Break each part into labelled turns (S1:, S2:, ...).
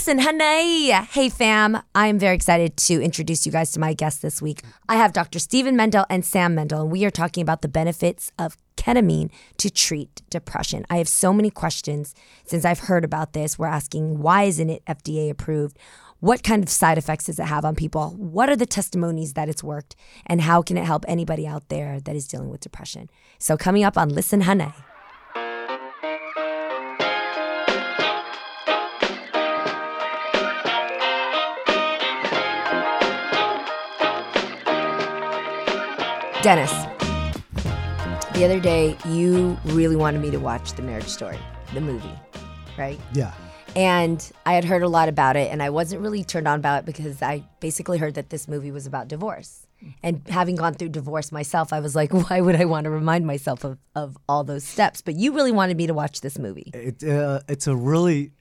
S1: Listen, honey. Hey, fam. I am very excited to introduce you guys to my guests this week. I have Dr. Stephen Mandel and Sam Mandel, and we are talking about the benefits of ketamine to treat depression. I have so many questions since I've heard about this. We're asking why isn't it FDA approved? What kind of side effects does it have on people? What are the testimonies that it's worked? And how can it help anybody out there that is dealing with depression? So, coming up on Listen, Honey. Dennis, the other day you really wanted me to watch The Marriage Story, the movie, right?
S2: Yeah.
S1: And I had heard a lot about it, and I wasn't really turned on about it because I basically heard that this movie was about divorce. And having gone through divorce myself, I was like, why would I want to remind myself of, of all those steps? But you really wanted me to watch this movie.
S2: It, uh, it's a really,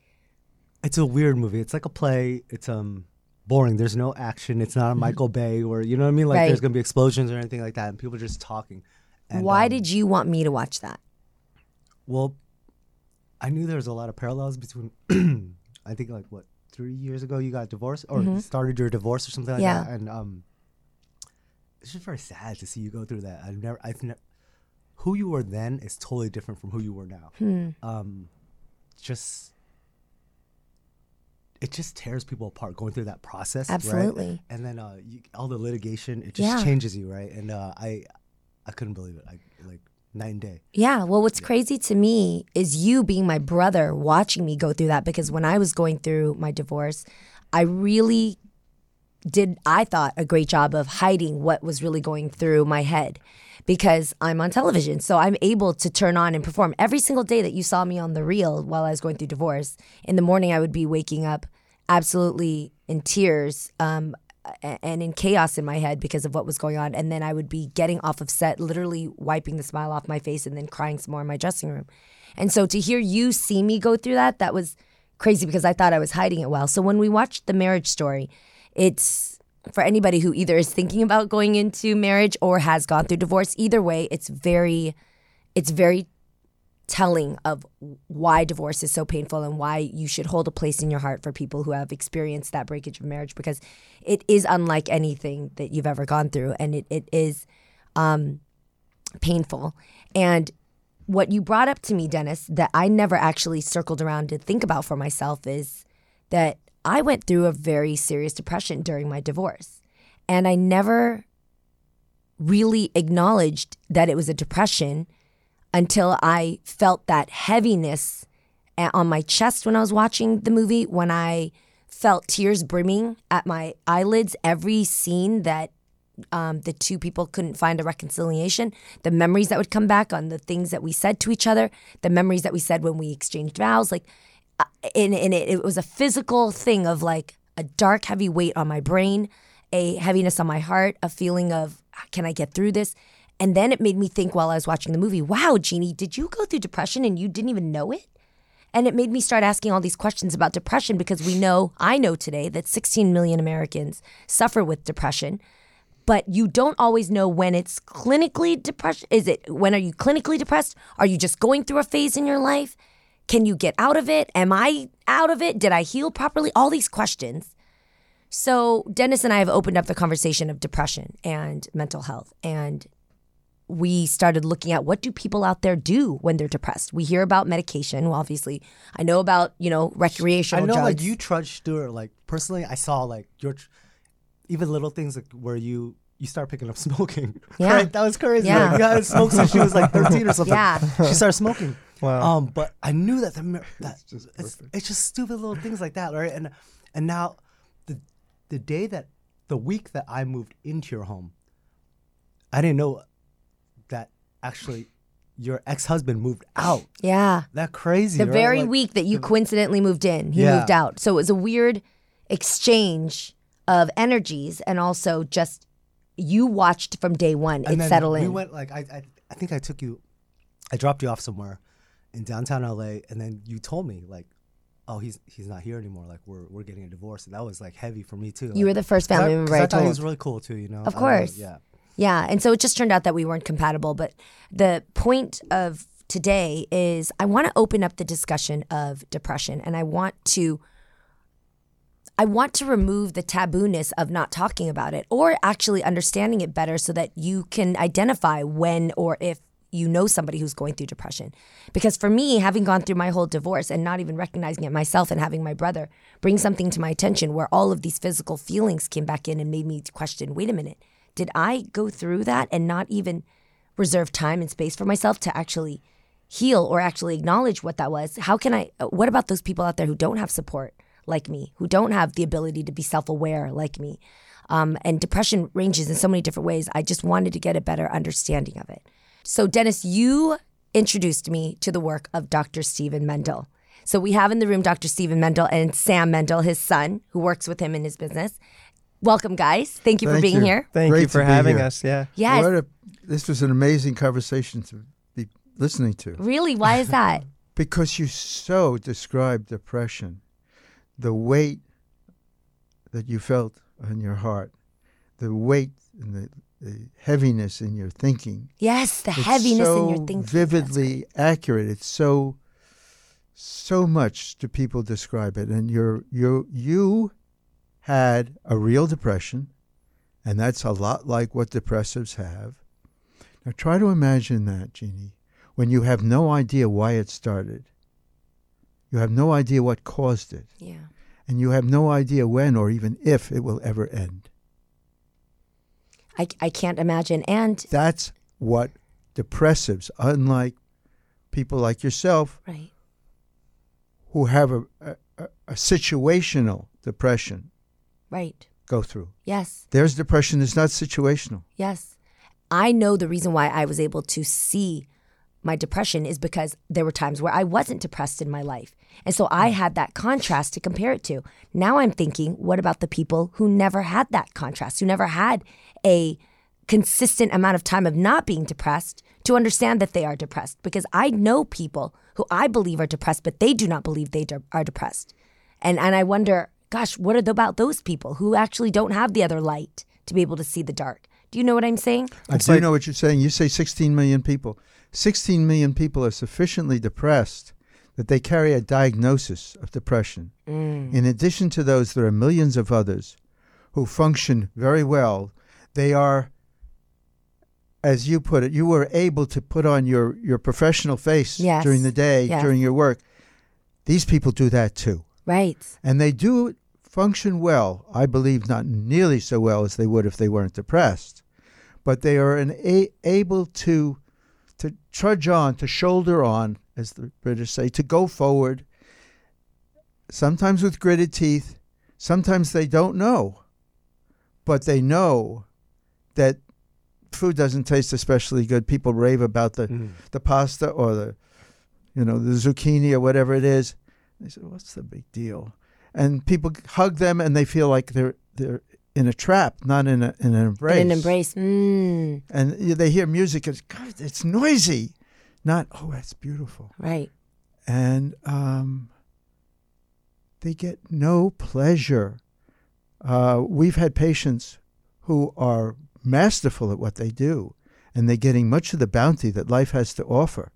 S2: it's a weird movie. It's like a play. It's um boring. There's no action. It's not a Michael Bay or you know what I mean. Like
S1: Right.
S2: there's gonna be explosions or anything like that, and people just talking. And,
S1: why
S2: um,
S1: did you want me to watch that?
S2: Well, I knew there was a lot of parallels between. I think like what three years ago you got divorced or started your divorce or something like
S1: Mm-hmm. Yeah.
S2: that, and um, it's just very sad to see you go through that. I've never, I've never, who you were then is totally different from who you were now.
S1: Hmm.
S2: Um, just. It just tears people apart going through that process. right?
S1: Absolutely.
S2: And then uh, you, all the litigation, it just
S1: Yeah.
S2: changes you, right? And uh, I, I couldn't believe it. I like night and day.
S1: Yeah. Well, what's crazy to me is you being my brother watching me go through that because when I was going through my divorce, I really did, I thought, a great job of hiding what was really going through my head because I'm on television. So I'm able to turn on and perform. Every single day that you saw me on the reel while I was going through divorce, in the morning I would be waking up absolutely in tears. Um, and in chaos in my head because of what was going on. And then I would be getting off of set, literally wiping the smile off my face and then crying some more in my dressing room. And so to hear you see me go through that, that was crazy because I thought I was hiding it well. So when we watched the marriage story, it's for anybody who either is thinking about going into marriage or has gone through divorce, either way, it's very it's very telling of why divorce is so painful and why you should hold a place in your heart for people who have experienced that breakage of marriage because it is unlike anything that you've ever gone through and it, it is um, painful. And what you brought up to me, Dennis, that I never actually circled around to think about for myself is that I went through a very serious depression during my divorce. And I never really acknowledged that it was a depression until I felt that heaviness on my chest when I was watching the movie, when I felt tears brimming at my eyelids every scene that um, the two people couldn't find a reconciliation, the memories that would come back on the things that we said to each other, the memories that we said when we exchanged vows, like, and, and it, it was a physical thing of like a dark, heavy weight on my brain, a heaviness on my heart, a feeling of, can I get through this? And then it made me think while I was watching the movie, wow, Jeannie, did you go through depression and you didn't even know it? And it made me start asking all these questions about depression because we know, I know today that 16 million Americans suffer with depression, but you don't always know when it's clinically depression. Is it when are you clinically depressed? Are you just going through a phase in your life? Can you get out of it? Am I out of it? Did I heal properly? All these questions. So, Dennis and I have opened up the conversation of depression and mental health. And we started looking at what do people out there do when they're depressed. We hear about medication. Well, obviously, I know about, you know, recreational
S2: I know,
S1: drugs.
S2: like you trudged through it. Like personally, I saw like your, tr- even little things like where you you start picking up smoking.
S1: Yeah.
S2: right? That was crazy.
S1: Yeah.
S2: Like, hadn't smoked since she was like thirteen or something.
S1: Yeah.
S2: she started smoking.
S3: Wow.
S2: Um, but I knew that the that it's, it's just stupid little things like that, right? And and now, the the day that the week that I moved into your home, I didn't know that actually your ex husband moved out.
S1: yeah.
S2: That crazy.
S1: The
S2: right?
S1: very
S2: Like,
S1: week that you coincidentally moved in, he
S2: Yeah.
S1: moved out. So it was a weird exchange of energies and also just you watched from day one it
S2: and then
S1: settle in.
S2: We went like I, I I think I took you, I dropped you off somewhere, in downtown LA, and then you told me like, oh he's he's not here anymore. Like we're we're getting a divorce, and that was like heavy for me too.
S1: you were the first family member I,
S2: I thought
S1: told.
S2: he was really cool too. You know.
S1: Of
S2: I
S1: course.
S2: yeah.
S1: Yeah, and so it just turned out that we weren't compatible. But the point of today is I want to open up the discussion of depression and I want to I want to remove the tabooness of not talking about it or actually understanding it better so that you can identify when or if you know somebody who's going through depression. Because for me, having gone through my whole divorce and not even recognizing it myself and having my brother bring something to my attention where all of these physical feelings came back in and made me question wait a minute, did I go through that and not even reserve time and space for myself to actually heal or actually acknowledge what that was? How can I, uh, what about those people out there who don't have support? Like me, who don't have the ability to be self aware like me. Um, and depression ranges in so many different ways. I just wanted to get a better understanding of it. So, Dennis, you introduced me to the work of Dr. Stephen Mandel. So, we have in the room Dr. Stephen Mandel and Sam Mandel, his son, who works with him in his business. Welcome, guys. Thank you
S3: Thank
S1: for being
S3: you.
S1: here.
S4: Thank
S3: Great
S4: you for having
S3: here.
S4: us. Yeah.
S1: Yes.
S3: What a, this was an amazing conversation to be listening to
S1: Really? Why is that?
S3: because you so described depression, the weight that you felt on your heart, the weight and the, the heaviness in your thinking.
S1: Yes, the
S3: It's
S1: heaviness
S3: so
S1: in your thinking.
S3: Vividly accurate. It's so so much do people describe it, and you're you you had a real depression, and that's a lot like what depressives have. Now try to imagine that, Jeannie, when you have no idea why it started. You have no idea what caused it,
S1: Yeah.
S3: and you have no idea when or even if it will ever end.
S1: I, I can't imagine. And,
S3: That's what depressives, unlike people like yourself,
S1: right.
S3: who have a, a, a- situational depression
S1: Right.
S3: go through.
S1: Yes.
S3: There's depression is not situational.
S1: Yes. I know the reason why I was able to see my depression is because there were times where I wasn't depressed in my life. And so I had that contrast to compare it to. Now I'm thinking, what about the people who never had that contrast, who never had a consistent amount of time of not being depressed to understand that they are depressed? Because I know people who I believe are depressed, but they do not believe they de- are depressed. And, and I wonder, gosh, what are the, about those people who actually don't have the other light to be able to see the dark? Do you know what I'm saying?
S3: I do
S4: like-
S3: know what you're saying. You say 16 million people. 16 million people are sufficiently depressed that they carry a diagnosis of depression. Mm. In addition to those, there are millions of others who function very well. They are, as you put it, you were able to put on your, your professional face
S1: Yes.
S3: during the day,
S1: Yes.
S3: during your work. These people do that too.
S1: Right.
S3: and they do function well. I believe not nearly so well as they would if they weren't depressed, but they are an a- able to to trudge on, to shoulder on, as the British say, to go forward. Sometimes with gritted teeth, sometimes they don't know, but they know that food doesn't taste especially good. People rave about the
S4: Mm.
S3: the pasta or the you know the zucchini or whatever it is. They say, "What's the big deal?" And people hug them, and they feel like they're they're in a trap, not in a in an embrace.
S1: In an embrace. Mm,
S3: And they hear music. It's God, it's noisy, not oh, that's beautiful.
S1: right.
S3: And um, they get no pleasure. Uh, we've had patients who are masterful at what they do, and they're getting much of the bounty that life has to offer,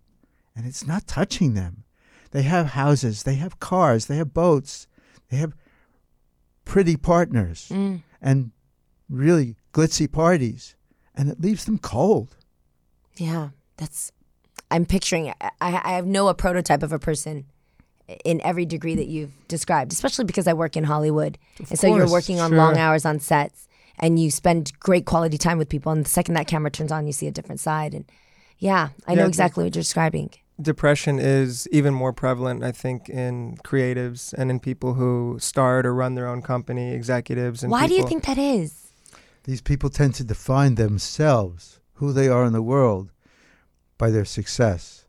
S3: and it's not touching them. They have houses, they have cars, they have boats, they have pretty partners,
S1: Mm,
S3: and really glitzy parties, and it leaves them cold.
S1: yeah. That's. I'm picturing. I, I have know a prototype of a person in every degree that you've described, especially because I work in Hollywood, of and so you're working on
S4: sure.
S1: long hours on sets, and you spend great quality time with people. And the second that camera turns on, you see a different side. And yeah, I know exactly what you're describing.
S4: Depression is even more prevalent, I think, in creatives and in people who start or run their own company, executives. And
S1: Why do you think that is?
S3: These people tend to define themselves, who they are in the world, by their success.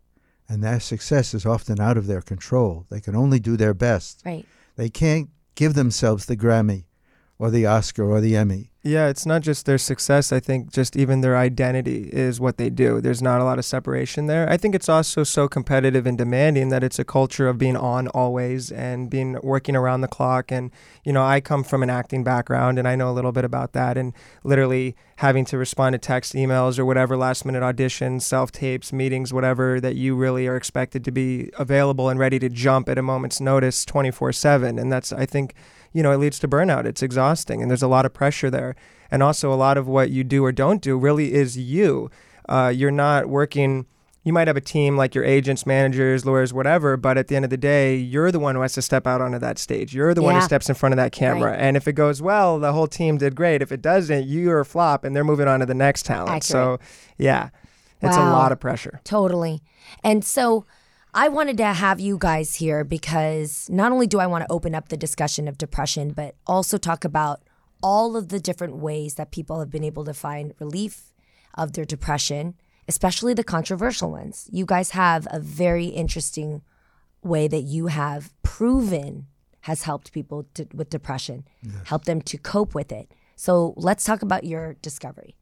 S3: And that success is often out of their control. They can only do their best.
S1: Right.
S3: They can't give themselves the Grammy or the Oscar or the Emmy.
S4: Yeah, it's not just their success. I think just even their identity is what they do. There's not a lot of separation there. I think it's also so competitive and demanding that it's a culture of being on always and being working around the clock. And, you know, I come from an acting background and I know a little bit about that. And literally having to respond to text, emails, or whatever last minute auditions, self tapes, meetings, whatever that you really are expected to be available and ready to jump at a moment's notice 24 7. And that's, I think, you know, it leads to burnout. It's exhausting and there's a lot of pressure there. And also, a lot of what you do or don't do really is you. Uh, you're not working you might have a team like your agents, managers, lawyers, whatever, but at the end of the day, you're the one who has to step out onto that stage. You're the one who steps in front of that camera.
S1: Right.
S4: And if it goes well, the whole team did great. If it doesn't, you're a flop and they're moving on to the next talent. So, yeah, it's a lot of pressure.
S1: Totally. And so I wanted to have you guys here because not only do I want to open up the discussion of depression, but also talk about all of the different ways that people have been able to find relief of their depression, especially the controversial ones. You guys have a very interesting way that you have proven has helped people to, with depression, help them to cope with it. So let's talk about your discovery.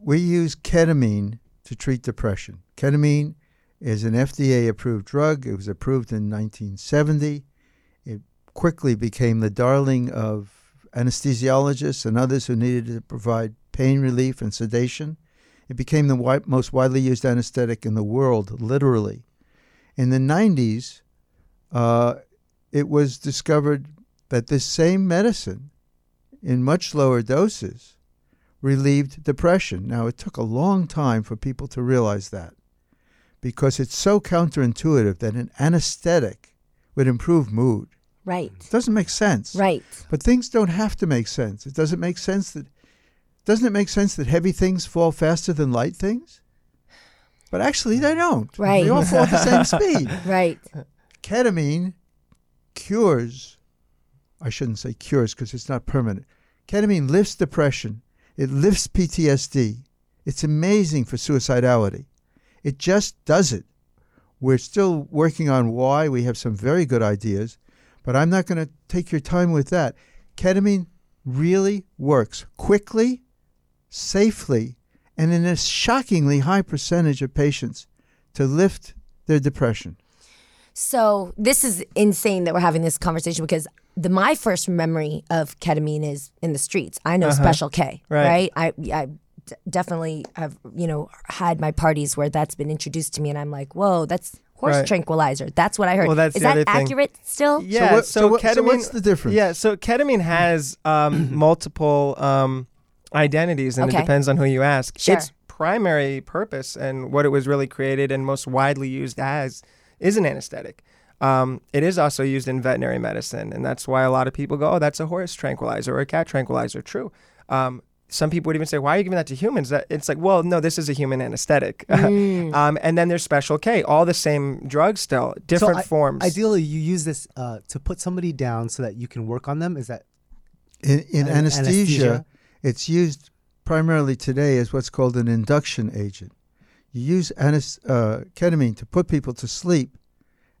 S3: we use ketamine to treat depression. Ketamine is an FDA approved drug. It was approved in 1970. It quickly became the darling of anesthesiologists and others who needed to provide pain relief and sedation. It became the wi- most widely used anesthetic in the world, literally. In the 90s, uh, it was discovered that this same medicine, in much lower doses, relieved depression. Now, it took a long time for people to realize that because it's so counterintuitive that an anesthetic would improve mood.
S1: Right.
S3: It doesn't make sense.
S1: Right.
S3: But things don't have to make sense. It doesn't make sense that doesn't it make sense that heavy things fall faster than light things? But actually they don't.
S1: Right.
S3: They all fall at the same speed.
S1: Right.
S3: Ketamine cures I shouldn't say cures because it's not permanent. Ketamine lifts depression. It lifts PTSD. It's amazing for suicidality. It just does it. We're still working on why. We have some very good ideas, but I'm not going to take your time with that. Ketamine really works quickly, safely, and in a shockingly high percentage of patients to lift their depression.
S1: So this is insane that we're having this conversation because the my first memory of ketamine is in the streets. I know Special K,
S4: Uh-huh. Right.
S1: right? I I d- definitely have you know had my parties where that's been introduced to me, and I'm like, whoa, that's horse
S4: Right.
S1: tranquilizer. That's what I heard.
S4: Well, that's
S1: is
S4: the
S1: that
S4: other thing.
S1: accurate still?
S4: Yeah.
S3: what-
S4: So,
S3: so what- so
S4: ketamine.
S3: what's the difference?
S4: Yeah. So ketamine has um, multiple um, identities, and
S1: Okay.
S4: it depends on who you ask.
S1: Sure.
S4: Its primary purpose and what it was really created and most widely used as is an anesthetic. Um, it is also used in veterinary medicine, and that's why a lot of people go, "Oh, that's a horse tranquilizer or a cat tranquilizer." True. Um, some people would even say, "Why are you giving that to humans?" That it's like, well, no, this is a human anesthetic.
S1: Mm.
S4: um, and then there's Special K, all the same drugs still, different
S2: so I-
S4: forms.
S2: Ideally, you use this uh, to put somebody down so that you can work on them. Is that
S3: In, in
S2: An-
S3: anesthesia,
S2: anesthesia?
S3: it's used primarily today as what's called an induction agent. You use anes- uh, ketamine to put people to sleep,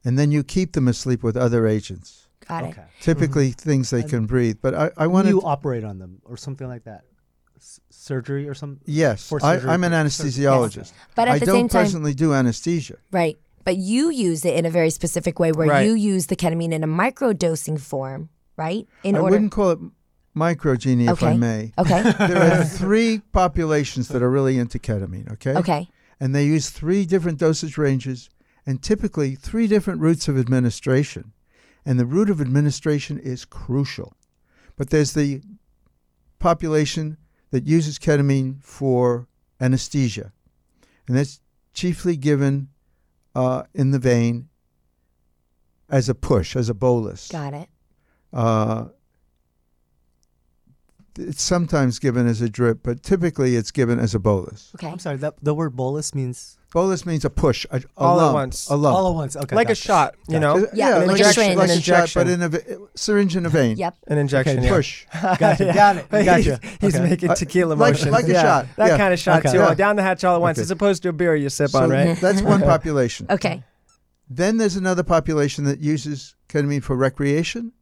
S3: and then you keep them asleep with other agents,
S1: Got it.
S2: okay?
S3: typically mm-hmm. things they
S2: And
S3: can breathe. But I, I
S2: When
S3: want
S2: you
S3: to.
S2: operate on them or something like that, S- surgery or something.
S3: Yes, I, I'm an
S2: purposes.
S3: anesthesiologist.
S1: But at
S3: I
S1: the
S3: don't
S1: same time,
S3: presently do anesthesia.
S1: right? But you use it in a very specific way, where
S4: Right.
S1: you use the ketamine in a microdosing form, right? In
S3: I
S1: order.
S3: wouldn't call it microgenie, if I
S1: Okay.
S3: may.
S1: Okay.
S3: There are three populations that are really into ketamine, okay?
S1: okay.
S3: and they use three different dosage ranges and typically three different routes of administration. And the route of administration is crucial. But there's the population that uses ketamine for anesthesia, and that's chiefly given uh, in the vein as a push, as a bolus.
S1: Got it.
S3: Uh, it's sometimes given as a drip, but typically it's given as a bolus.
S1: Okay.
S2: I'm sorry. That the word bolus means
S3: Bolus means a push, a, a
S4: All at once.
S3: a lump.
S2: all at once. Okay,
S4: like a shot, you know,
S3: Uh,
S1: Yeah,
S4: like
S3: like,
S4: a
S3: a,
S4: syringe,
S3: like
S4: an
S3: a shot,
S4: injection.
S3: but in a ve- syringe in a vein.
S1: Yep.
S4: an injection.
S2: Okay,
S4: yeah.
S3: Push.
S2: Gotcha. Got it. Gotcha.
S4: he's he's
S2: Okay.
S4: making
S3: Uh,
S4: tequila
S3: like-
S4: motions.
S3: like a
S4: yeah,
S3: shot,
S4: That
S3: yeah.
S4: kind of shot
S2: Okay.
S4: too.
S3: Yeah.
S4: Oh, down the hatch all at once,
S3: Okay.
S4: as opposed to a beer you sip
S3: So
S4: on, right?
S3: that's one population.
S1: Okay.
S3: Then there's another population that uses ketamine for recreation.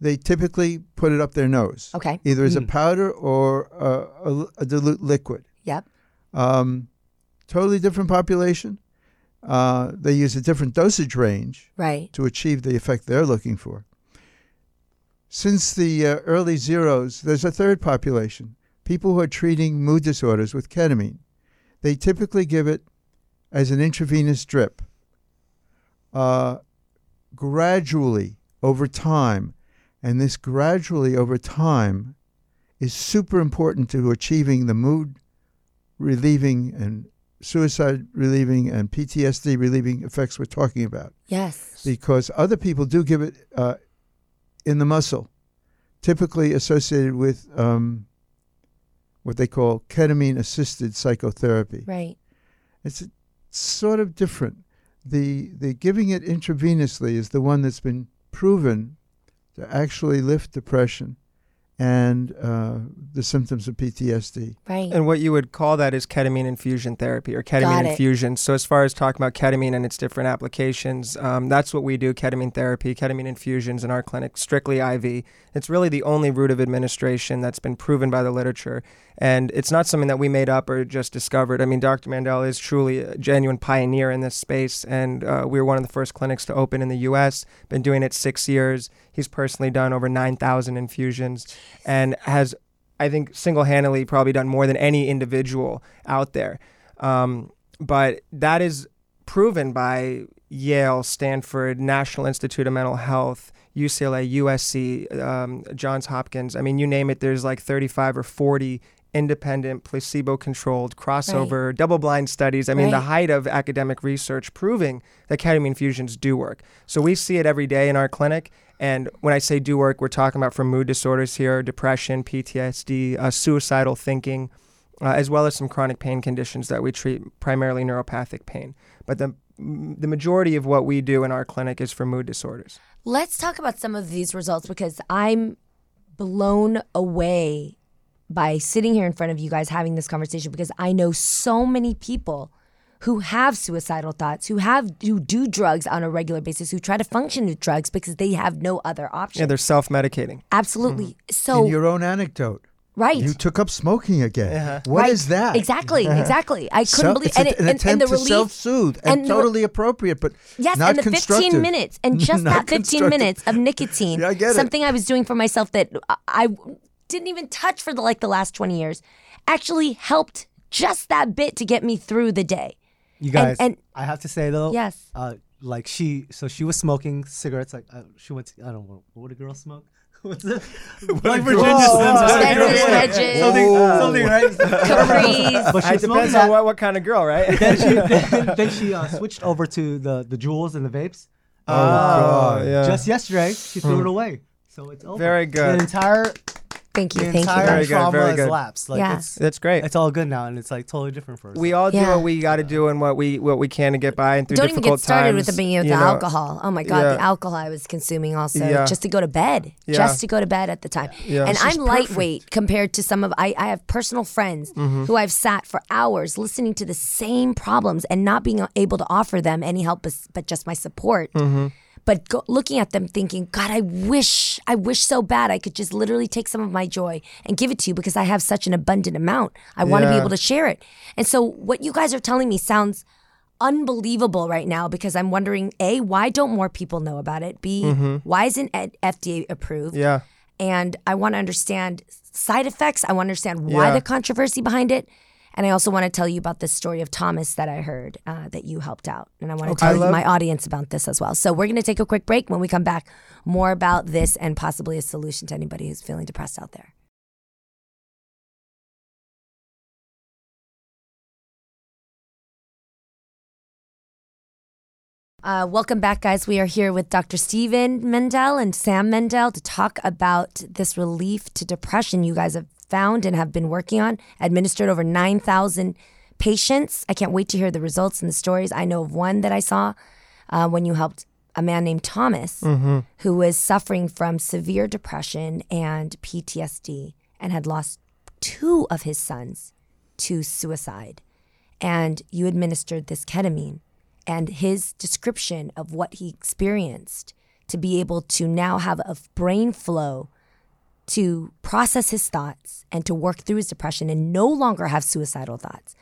S3: They typically put it up their nose,
S1: Okay.
S3: either as a
S2: Mm.
S3: powder or a, a, a dilute liquid.
S1: Yep.
S3: Um, totally different population. Uh, they use a different dosage range.
S1: Right.
S3: to achieve the effect they're looking for. Since the uh, early zeros, there's a third population people who are treating mood disorders with ketamine. They typically give it as an intravenous drip. Uh, gradually, over time, and this gradually over time is super important to achieving the mood relieving and suicide relieving and PTSD relieving effects we're talking about.
S1: Yes.
S3: Because other people do give it uh, in the muscle, typically associated with um, what they call ketamine assisted psychotherapy.
S1: Right.
S3: It's sort of different. The, the giving it intravenously is the one that's been proven to actually lift depression and uh, the symptoms of PTSD.
S1: Right.
S4: And what you would call that is ketamine infusion therapy or
S1: Got
S4: ketamine
S1: it.
S4: infusion. So, as far as talking about ketamine and its different applications, um, that's what we do ketamine therapy, ketamine infusions in our clinic, strictly IV. It's really the only route of administration that's been proven by the literature. And it's not something that we made up or just discovered. I mean, Dr. Mandel is truly a genuine pioneer in this space. And uh, we were one of the first clinics to open in the US, been doing it six years. He's personally done over 9,000 infusions and has I think single handedly probably done more than any individual out there. Um, but that is proven by Yale, Stanford, National Institute of Mental Health, UCLA, USC, um, Johns Hopkins. I mean, you name it, there's like 35 or 40 independent, placebo controlled, crossover, double blind studies. I mean, the height of academic research proving that ketamine infusions do work. So we see it every day in our clinic. And when I say do work, we're talking about for mood disorders here, depression, PTSD, uh, suicidal thinking, uh, as well as some chronic pain conditions that we treat, primarily neuropathic pain. But the the majority of what we do in our clinic is for mood disorders.
S1: Let's talk about some of these results because I'm blown away by sitting here in front of you guys having this conversation because I know so many people who have suicidal thoughts, who have who do drugs on a regular basis, who try to function with drugs because they have no other option.
S4: Yeah, they're self-medicating.
S1: Absolutely. Mm-hmm. So
S3: In your own anecdote,
S1: right.
S3: you took up smoking again. Uh-huh. What
S1: right.
S3: is that?
S1: Exactly, uh-huh. exactly. I couldn't
S3: So-
S1: believe
S3: it's
S1: and, it,
S3: an
S1: and,
S3: attempt
S1: and the
S3: to
S1: relief
S3: self-soothe and,
S1: and the-
S3: totally appropriate, but
S1: Yes,
S3: not
S1: and the 15 minutes and just that 15 minutes of nicotine.
S3: Yeah, I get it.
S1: something I was doing for myself that I- I didn't even touch for the, like the last 20 years actually helped just that bit to get me through the day.
S2: You guys,
S1: and-
S2: I have to say though,
S1: Yes.
S2: uh, like she, so she was smoking cigarettes. Like uh, she went, to, I don't know, what would a girl smoke? What's it? like Virginia Slims or something.
S1: Spencer's
S2: something, something, right?
S1: Capris.
S2: but she
S4: It depends on what, what kind of girl, right?
S2: then she, then, then she uh, switched over to the the Juuls and the vapes.
S4: Oh,
S3: God.
S4: yeah.
S2: Just yesterday, she threw it away. So it's over.
S4: Very good.
S2: The entire,
S1: Thank you,
S2: the
S1: thank you.
S2: entire
S4: Very good,
S2: trauma
S4: very
S2: has
S4: good.
S2: lapsed. Like
S1: Yeah.
S2: it's,
S4: That's great.
S2: it's all good now, and it's like totally different for us.
S4: we all do
S1: Yeah.
S4: what we got to do and what we what we can to get by and through difficult times.
S1: Don't even get started
S4: times.
S1: with the, you know, the
S4: know.
S1: alcohol. Oh my God, the alcohol I was consuming also
S4: Yeah.
S1: just to go to bed,
S4: Yeah.
S1: just to go to bed at the time.
S4: Yeah.
S1: And I'm
S3: is
S1: lightweight compared to some of I, I have personal friends
S4: Mm-hmm.
S1: who I've sat for hours listening to the same problems and not being able to offer them any help but, but just my support.
S4: Mm-hmm.
S1: But go, looking at them thinking, God, I wish, I wish so bad I could just literally take some of my joy and give it to you because I have such an abundant amount. I want to be
S4: Yeah.
S1: able to share it. And so what you guys are telling me sounds unbelievable right now because I'm wondering A, why don't more people know about it? B, why isn't it FDA approved?
S4: Mm-hmm. Yeah.
S1: And I want to understand side effects. I want to understand why
S4: Yeah.
S1: the controversy behind it. And I also want to tell you about the story of Thomas that I heard uh, that you helped out. And I want to
S4: Okay.
S1: tell
S4: love-
S1: my audience about this as well. So we're going to take a quick break. When we come back, more about this and possibly a solution to anybody who's feeling depressed out there. Uh, welcome back, guys. We are here with Dr. Steven Mandel and Sam Mandel to talk about this relief to depression you guys have found and have been working on. Administered over 9,000 patients. I can't wait to hear the results and the stories. I know of one that I saw uh, when you helped a man named Thomas who was suffering from severe depression and PTSD and had lost two of his sons to suicide. And you administered this ketamine and his description of what he experienced to be able to now have a brain flow to process his thoughts and to work through his depression and no longer have suicidal thoughts.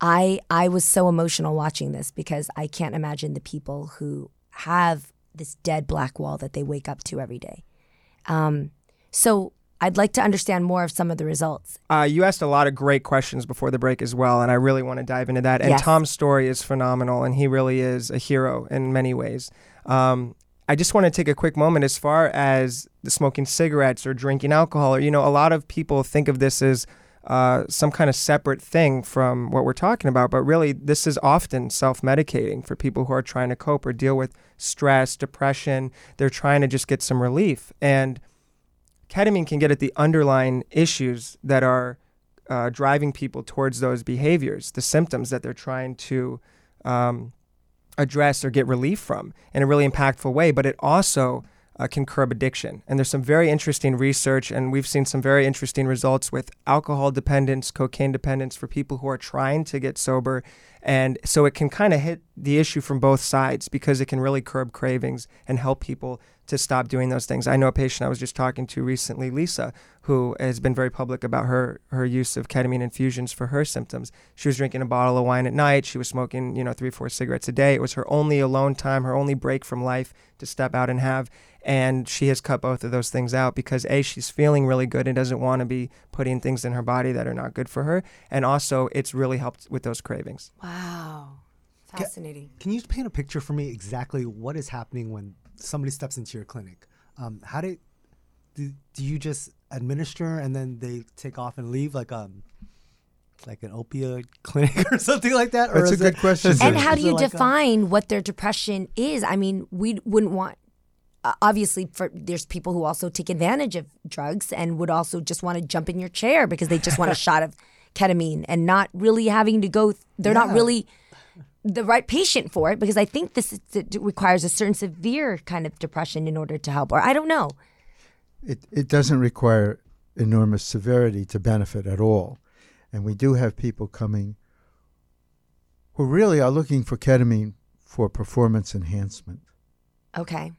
S1: I I was so emotional watching this because I can't imagine the people who have this dead black wall that they wake up to every day. Um, so I'd like to understand more of some of the results.
S4: Uh, you asked a lot of great questions before the break as well, and I really want to dive into that. And
S1: Yes.
S4: Tom's story is phenomenal, and he really is a hero in many ways. Um, I just want to take a quick moment as far as smoking cigarettes or drinking alcohol, or, you know, a lot of people think of this as uh, some kind of separate thing from what we're talking about, but really, this is often self medicating for people who are trying to cope or deal with stress, depression. They're trying to just get some relief. And ketamine can get at the underlying issues that are uh, driving people towards those behaviors, the symptoms that they're trying to um, address or get relief from in a really impactful way. But it also uh, can curb addiction. And there's some very interesting research, and we've seen some very interesting results with alcohol dependence, cocaine dependence for people who are trying to get sober. And so it can kind of hit the issue from both sides because it can really curb cravings and help people to stop doing those things. I know a patient I was just talking to recently, Lisa, who has been very public about her her use of ketamine infusions for her symptoms. She was drinking a bottle of wine at night. She was smoking, you know, three, four cigarettes a day. It was her only alone time, her only break from life to step out and have. And she has cut both of those things out because A, she's feeling really good and doesn't want to be putting things in her body that are not good for her. And also, it's really helped with those cravings.
S1: Wow. Fascinating.
S2: Can you paint a picture for me exactly what is happening when somebody steps into your clinic? Um, how did do, do you just administer and then they take off and leave like um like an opioid clinic or something like that? Or
S3: That's a good
S2: it-
S3: question.
S1: and how do you
S2: like a-
S1: define what their depression is? I mean, we wouldn't want. Uh, obviously, for there's people who also take advantage of drugs and would also just want to jump in your chair because they just want a shot of ketamine and not really having to go. They're not really the right patient for it because I think this is, it requires a certain severe kind of depression in order to help. Or I don't know.
S3: it, it doesn't require enormous severity to benefit at all. And we do have people coming who really are looking for ketamine for performance enhancement,
S1: Okay.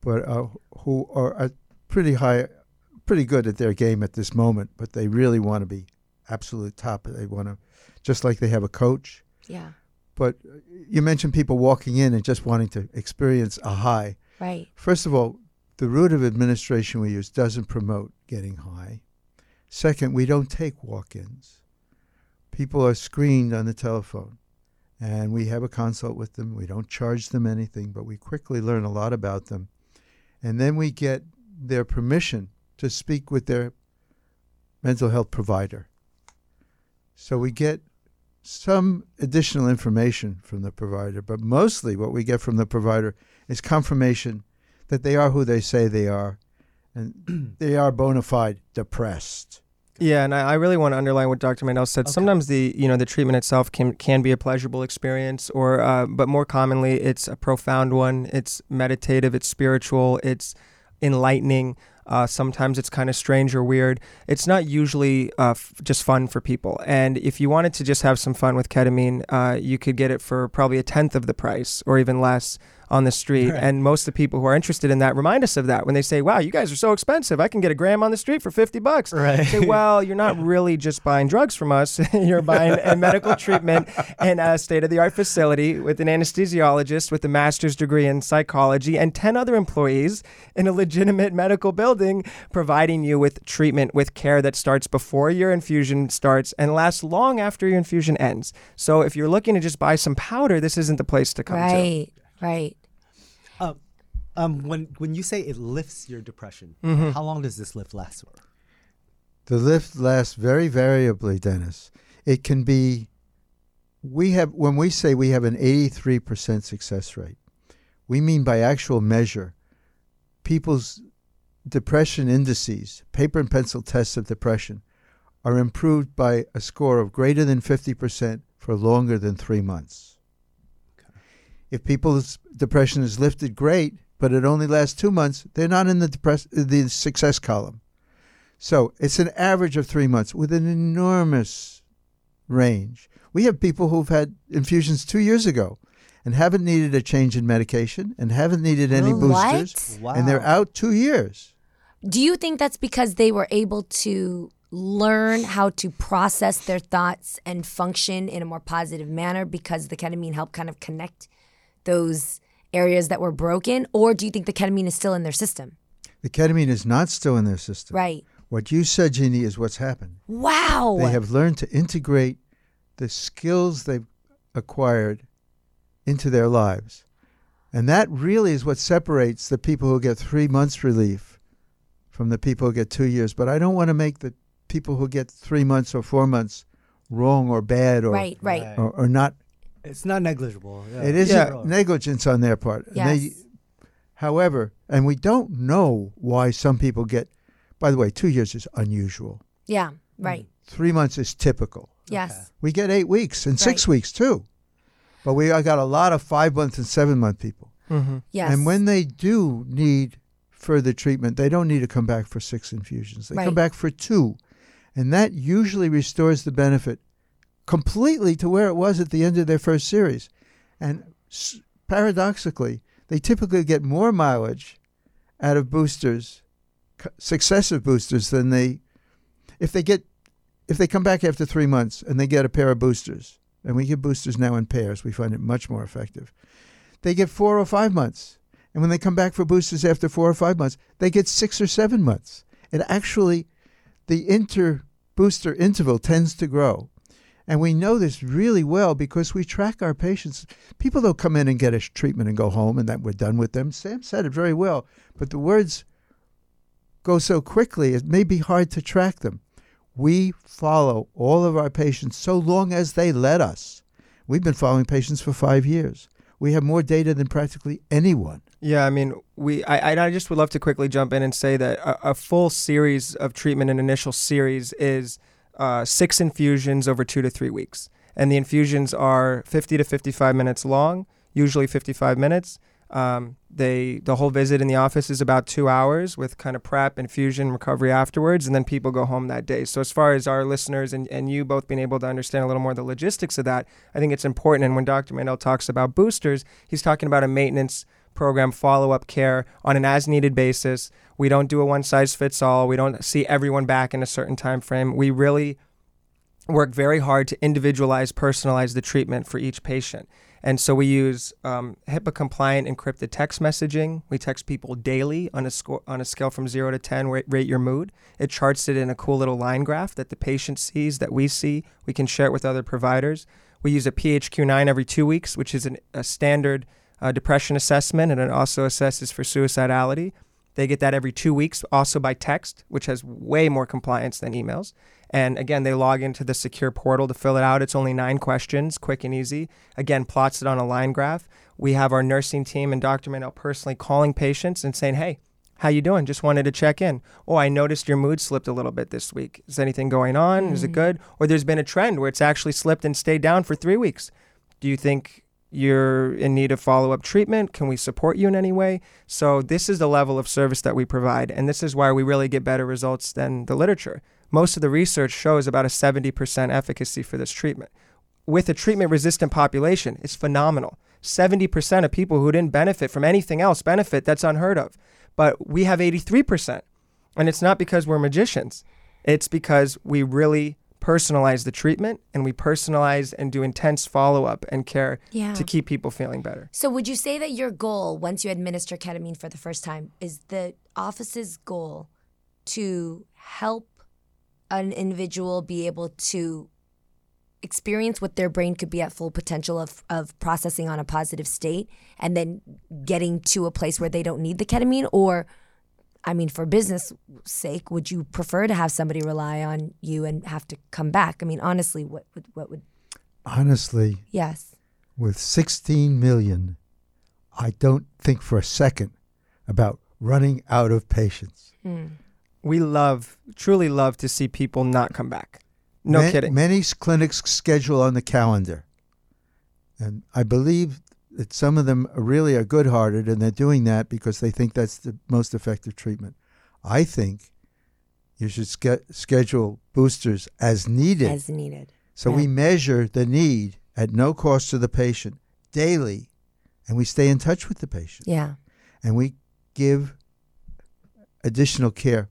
S3: But uh, who are uh, pretty high, pretty good at their game at this moment, but they really want to be absolute top. They want to, just like they have a coach.
S1: Yeah.
S3: But you mentioned people walking in and just wanting to experience a high.
S1: Right.
S3: First of all, the route of administration we use doesn't promote getting high. Second, we don't take walk ins. People are screened on the telephone, and we have a consult with them. We don't charge them anything, but we quickly learn a lot about them. And then we get their permission to speak with their mental health provider. So we get some additional information from the provider, but mostly what we get from the provider is confirmation that they are who they say they are and they are bona fide depressed.
S4: Yeah, and I, I really want to underline what Dr. Mandel said.
S2: Okay.
S4: Sometimes the you know the treatment itself can can be a pleasurable experience, or uh, but more commonly it's a profound one. It's meditative. It's spiritual. It's enlightening. Uh, sometimes it's kind of strange or weird. It's not usually uh, f- just fun for people. And if you wanted to just have some fun with ketamine, uh, you could get it for probably a tenth of the price or even less on the street.
S2: Right.
S4: And most of the people who are interested in that remind us of that when they say, "Wow, you guys are so expensive. I can get a gram on the street for fifty bucks."
S2: Right.
S4: Say, well, you're not really just buying drugs from us. you're buying a medical treatment in a state of the art facility with an anesthesiologist with a master's degree in psychology and 10 other employees in a legitimate medical building providing you with treatment with care that starts before your infusion starts and lasts long after your infusion ends. So if you're looking to just buy some powder, this isn't the place to come to.
S1: Right. Right.
S2: Um, um, when when you say it lifts your depression,
S4: Mm-hmm.
S2: how long does this lift last for?
S3: The lift lasts very variably, Dennis. It can be we have when we say we have an 83% success rate, we mean by actual measure people's depression indices, paper and pencil tests of depression are improved by a score of greater than 50% for longer than 3 months. If people's depression is lifted great, but it only lasts 2 months, they're not in the depress- the success column. So it's an average of three months with an enormous range. We have people who've had infusions two years ago and haven't needed a change in medication and haven't needed any
S1: What?
S3: boosters. And they're out two years.
S1: Do you think that's because they were able to learn how to process their thoughts and function in a more positive manner because the ketamine helped kind of connect those areas that were broken? Or do you think the ketamine is still in their system?
S3: The ketamine is not still in their system.
S1: Right.
S3: What you said, Jeannie, is what's happened.
S1: Wow.
S3: They have learned to integrate the skills they've acquired into their lives. And that really is what separates the people who get three months relief from the people who get two years. But I don't want to make the people who get three months or four months wrong or bad or
S1: right, right.
S3: or, or not.
S2: It's not negligible. Yeah.
S3: It isn't
S4: Yeah.
S3: negligence on their part. And they-
S1: Yes.
S3: however, and we don't know why some people get. By the way, two years is unusual.
S1: Yeah, right.
S3: Three months is typical.
S1: Yes.
S3: We get eight weeks and six
S1: Right.
S3: weeks too. But we I got a lot of five month and seven month people.
S4: Mm-hmm.
S1: Yes.
S3: And when they do need further treatment, they don't need to come back for six infusions. They
S1: Right.
S3: come back for two. And that usually restores the benefit completely to where it was at the end of their first series. And paradoxically, they typically get more mileage out of boosters, successive boosters, than they, if they get, if they come back after three months and they get a pair of boosters, and we give boosters now in pairs, we find it much more effective. They get four or five months. And when they come back for boosters after four or five months, they get six or seven months. It actually, the inter booster interval tends to grow. And we know this really well because we track our patients. People don't come in and get a treatment and go home and that we're done with them. Sam said it very well, but the words go so quickly, it may be hard to track them. We follow all of our patients so long as they let us. We've been following patients for five years. We have more data than practically anyone.
S4: Yeah, I mean, we. I, I- just would love to quickly jump in and say that a, a full series of treatment, an initial series, is uh, six infusions over two to three weeks, and the infusions are 50 to 55 minutes long, usually 55 minutes. Um, they the whole visit in the office is about two hours with kind of prep, infusion, recovery afterwards, and then people go home that day. So as far as our listeners and, and you both being able to understand a little more the logistics of that, I think it's important. And when Dr. Mandel talks about boosters, he's talking about a maintenance program, follow up care on an as needed basis. We don't do a one size fits all. We don't see everyone back in a certain time frame. We really work very hard to individualize, personalize the treatment for each patient. And so we use um, HIPAA compliant encrypted text messaging. We text people daily on a on a scale from zero to ten. Rate, rate your mood. It charts it in a cool little line graph that the patient sees, that we see. We can share it with other providers. We use a PHQ-9 every two weeks, which is an, a standard uh, depression assessment, and it also assesses for suicidality. They get that every two weeks, also by text, which has way more compliance than emails. And again, they log into the secure portal to fill it out. It's only nine questions, quick and easy. Again, plots it on a line graph. We have our nursing team and Dr. Mandel personally calling patients and saying, "Hey, how you doing? Just wanted to check in. Oh, I noticed your mood slipped a little bit this week. Is anything going on? Is it good? Or there's been a trend where it's actually slipped and stayed down for three weeks. Do you think you're in need of follow up treatment? Can we support you in any way? So, this is the level of service that we provide. And this is why we really get better results than the literature. Most of the research shows about a 70% efficacy for this treatment. With a treatment resistant population, it's phenomenal. 70% of people who didn't benefit from anything else benefit. That's unheard of. But we have 83%. And it's not because we're magicians, it's because we really personalize the treatment and we personalize and do intense follow up and care
S1: Yeah.
S4: to keep people feeling better.
S1: So, would you say that your goal, once you administer ketamine for the first time, is the office's goal to help an individual be able to experience what their brain could be at full potential of, of processing on a positive state and then getting to a place where they don't need the ketamine? Or, I mean, for business sake, would you prefer to have somebody rely on you and have to come back? I mean, honestly, what would, what would,
S3: Honestly,
S1: yes.
S3: with 16 million, I don't think for a second about running out of patients. Hmm.
S4: We love, truly love to see people not come back. No
S3: Ma-
S4: kidding.
S3: Many clinics schedule on the calendar. And I believe that some of them really are good hearted and they're doing that because they think that's the most effective treatment. I think you should ske- schedule boosters as needed.
S1: As needed.
S3: so we measure the need at no cost to the patient daily and we stay in touch with the patient
S1: Yeah.
S3: and we give additional care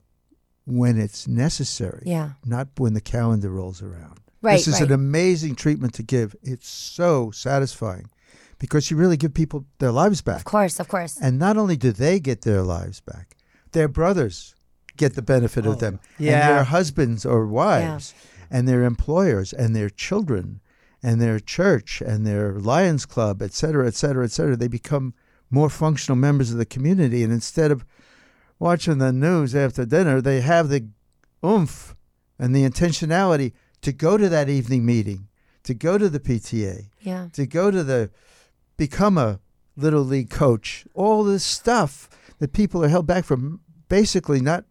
S3: when it's necessary
S1: Yeah.
S3: not when the calendar rolls around.
S1: Right,
S3: This is
S1: right.
S3: an amazing treatment to give. It's so satisfying because you really give people their lives back.
S1: Of course, of course.
S3: And not only do they get their lives back, their brothers get the benefit
S2: Oh,
S3: of them.
S4: yeah.
S3: And their husbands or wives and their employers and their children and their church and their Lions Club, et cetera, et cetera, et cetera. They become more functional members of the community. And instead of watching the news after dinner, they have the oomph and the intentionality to go to that evening meeting, to go to the PTA,
S1: Yeah.
S3: to go to the become a little league coach, all this stuff that people are held back from basically not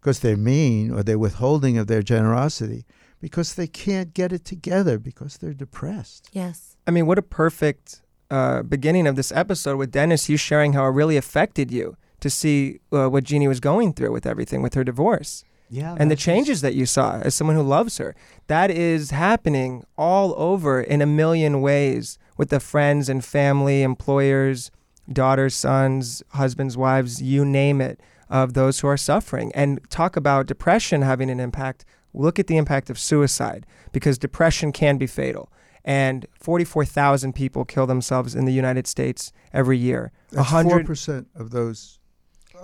S3: because they're mean or they're withholding of their generosity, because they can't get it together because they're depressed.
S1: Yes.
S4: I mean, what a perfect uh, beginning of this episode with Dennis, you sharing how it really affected you to see uh, what Jeannie was going through with everything with her divorce
S2: Yeah.
S4: and the changes that you saw as someone who loves her. That is happening all over in a million ways with the friends and family, employers, daughters, sons, husbands, wives, you name it, of those who are suffering. And talk about depression having an impact. Look at the impact of suicide because depression can be fatal. And 44,000 people kill themselves in the United States every year.
S3: That's
S4: 100
S3: 4% of those,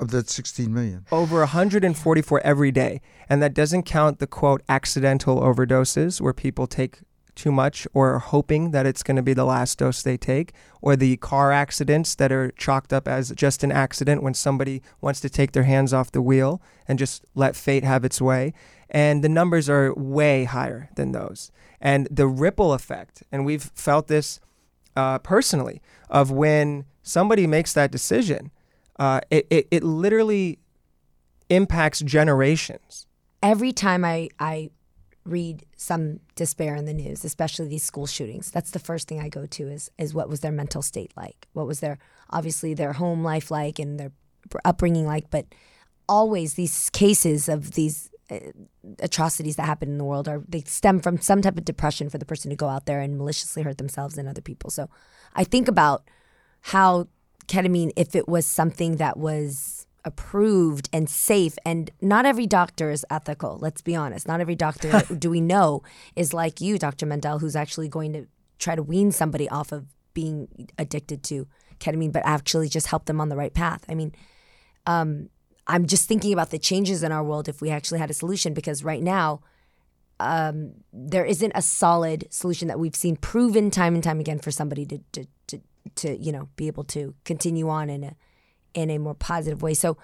S3: of that 16 million.
S4: over 144 every day. And that doesn't count the quote accidental overdoses where people take too much or hoping that it's going to be the last dose they take, or the car accidents that are chalked up as just an accident when somebody wants to take their hands off the wheel and just let fate have its way. And the numbers are way higher than those. And the ripple effect, and we've felt this uh, personally, of when somebody makes that decision, uh, it, it, it literally impacts generations.
S1: Every time I, I read some despair in the news, especially these school shootings, that's the first thing I go to is is what was their mental state like? What was their obviously their home life like and their upbringing like? But always these cases of these uh, atrocities that happen in the world are they stem from some type of depression for the person to go out there and maliciously hurt themselves and other people. So I think about how ketamine, if it was something that was approved and safe, and not every doctor is ethical. Let's be honest. Not every doctor do we know is like you, Dr. Mandel, who's actually going to try to wean somebody off of being addicted to ketamine, but actually just help them on the right path. I mean, um, I'm just thinking about the changes in our world if we actually had a solution, because right now, um, there isn't a solid solution that we've seen proven time and time again for somebody to, to, to, to you know be able to continue on in a in a more positive way. So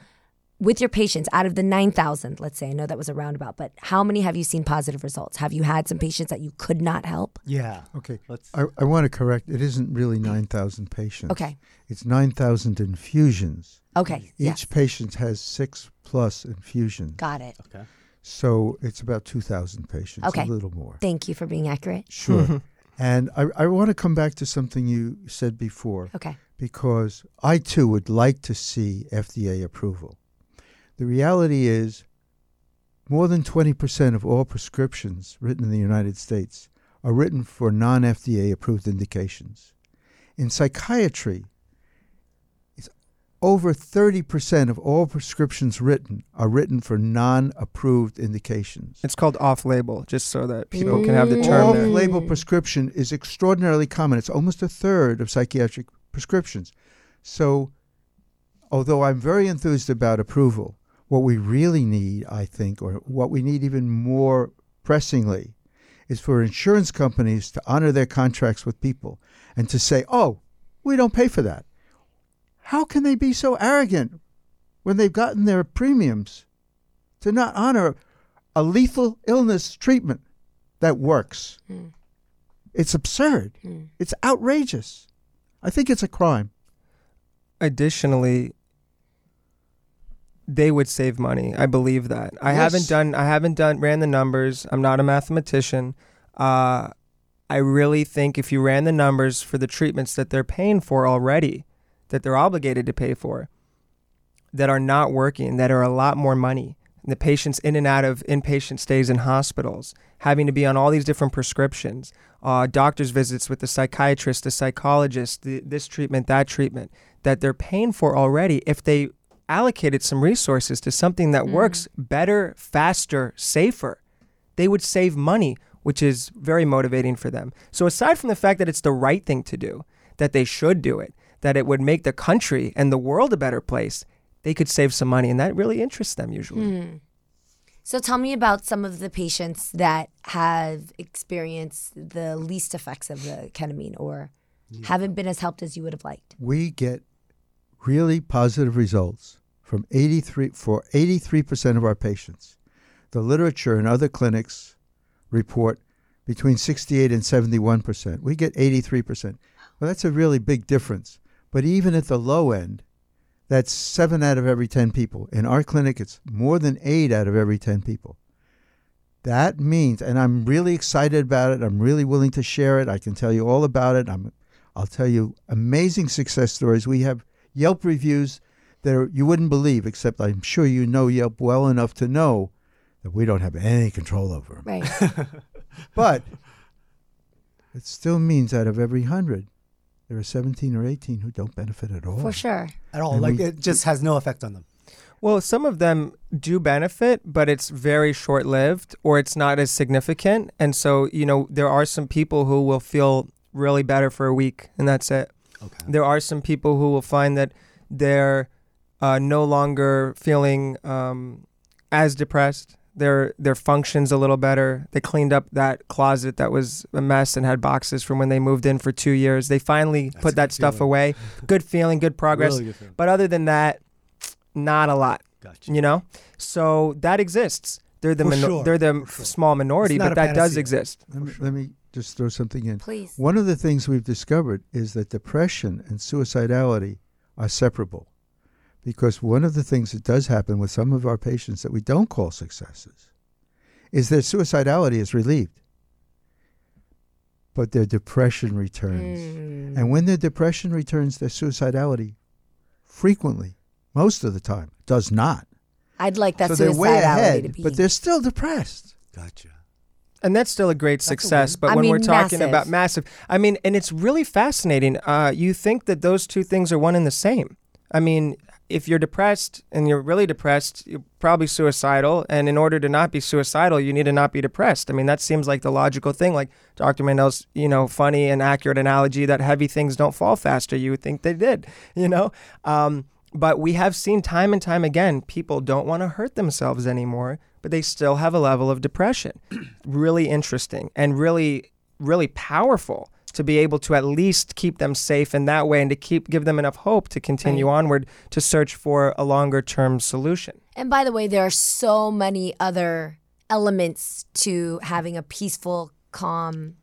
S1: with your patients, out of the 9,000, let's say, I know that was a roundabout, but how many have you seen positive results? Have you had some patients that you could not help?
S2: Yeah.
S3: Okay.
S2: Let's.
S3: I, I want to correct. It isn't really 9,000 patients.
S1: Okay.
S3: It's 9,000 infusions.
S1: Okay.
S3: Each
S1: Yes.
S3: patient has six plus infusions.
S1: Got it.
S2: Okay.
S3: So it's about 2,000 patients,
S1: Okay.
S3: a little more.
S1: Thank you for being accurate.
S3: Sure. and I, I want to come back to something you said before
S1: Okay.
S3: because I too would like to see FDA approval. The reality is, more than 20% of all prescriptions written in the United States are written for non FDA approved indications. In psychiatry, over 30% of all prescriptions written are written for non approved indications.
S4: It's called off label, just so that people can have the mm. term
S3: Off
S4: there.
S3: label prescription is extraordinarily common. It's almost a third of psychiatric prescriptions. So, although I'm very enthused about approval, what we really need, I think, or what we need even more pressingly, is for insurance companies to honor their contracts with people and to say, oh, we don't pay for that. How can they be so arrogant when they've gotten their premiums to not honor a lethal illness treatment that works?
S1: Mm.
S3: It's absurd.
S1: Mm.
S3: It's outrageous. I think it's a crime.
S4: Additionally, they would save money. I believe that. I
S3: Yes.
S4: haven't done. I haven't done ran the numbers. I'm not a mathematician. Uh, I really think if you ran the numbers for the treatments that they're paying for already, that they're obligated to pay for, that are not working, that are a lot more money. The patients in and out of inpatient stays in hospitals, having to be on all these different prescriptions, uh, doctor's visits with the psychiatrist, the psychologist, the, this treatment, that treatment, that they're paying for already. If they allocated some resources to something that works better, faster, safer, they would save money, which is very motivating for them. So, aside from the fact that it's the right thing to do, that they should do it, that it would make the country and the world a better place, they could save some money. And that really interests them usually. Hmm.
S1: So tell me about some of the patients that have experienced the least effects of the ketamine or haven't been as helped as you would have liked.
S3: We get really positive results from 83 for 83% of our patients. The literature in other clinics report between 68 and 71%. We get 83%. Well, that's a really big difference. But even at the low end, that's 7 out of every 10 people. In our clinic, it's more than 8 out of every 10 people. That means, and I'm really excited about it. I'm really willing to share it. I can tell you all about it. I'm, I'll tell you amazing success stories. We have Yelp reviews that are, you wouldn't believe, except I'm sure you know Yelp well enough to know that we don't have any control over them.
S1: Right.
S3: But it still means out of every hundred, there are 17 or 18 who don't benefit at all.
S1: For sure.
S2: At all.
S3: And
S2: like
S3: we-
S2: it just has no effect on them.
S4: Well, some of them do benefit, but it's very short lived or it's not as significant. And so, you know, there are some people who will feel really better for a week and that's it.
S2: Okay.
S4: There are some people who will find that they're uh, no longer feeling um, as depressed. Their their functions a little better. They cleaned up that closet that was a mess and had boxes from when they moved in for two years. They finally
S2: That's
S4: put that stuff
S2: feeling.
S4: away. Good feeling, good progress.
S2: Really good feeling.
S4: But other than that, not a lot
S2: Gotcha.
S4: you know so that exists they're the
S2: For
S4: mino-
S2: sure,
S4: they're the
S2: sure.
S4: small minority but that does exist
S3: Let me, let me just throw something in.
S1: Please.
S3: One of the things we've discovered is that depression and suicidality are separable. Because one of the things that does happen with some of our patients that we don't call successes is their suicidality is relieved, but their depression returns.
S1: Mm.
S3: And when their depression returns, their suicidality frequently, most of the time, does not.
S1: I'd like that
S3: so they're way ahead,
S1: to be.
S3: but they're still depressed.
S2: Gotcha.
S4: and that's still a great
S2: That's a
S4: success
S2: win.
S4: but
S1: I
S4: when
S1: mean,
S4: we're talking
S1: massive.
S4: about massive i mean and it's really fascinating uh, you think that those two things are one and the same i mean if you're depressed and you're really depressed you're probably suicidal and in order to not be suicidal you need to not be depressed. I mean that seems like the logical thing like dr mandel's you know funny and accurate analogy that heavy things don't fall faster. You would think they did you know? Um, but we have seen time and time again people don't want to hurt themselves anymore but they still have a level of depression. Really interesting and really really powerful to be able to at least keep them safe in that way and to keep give them enough hope to continue onward to search for a longer term solution
S1: And by the way, there are so many other elements to having a peaceful, calm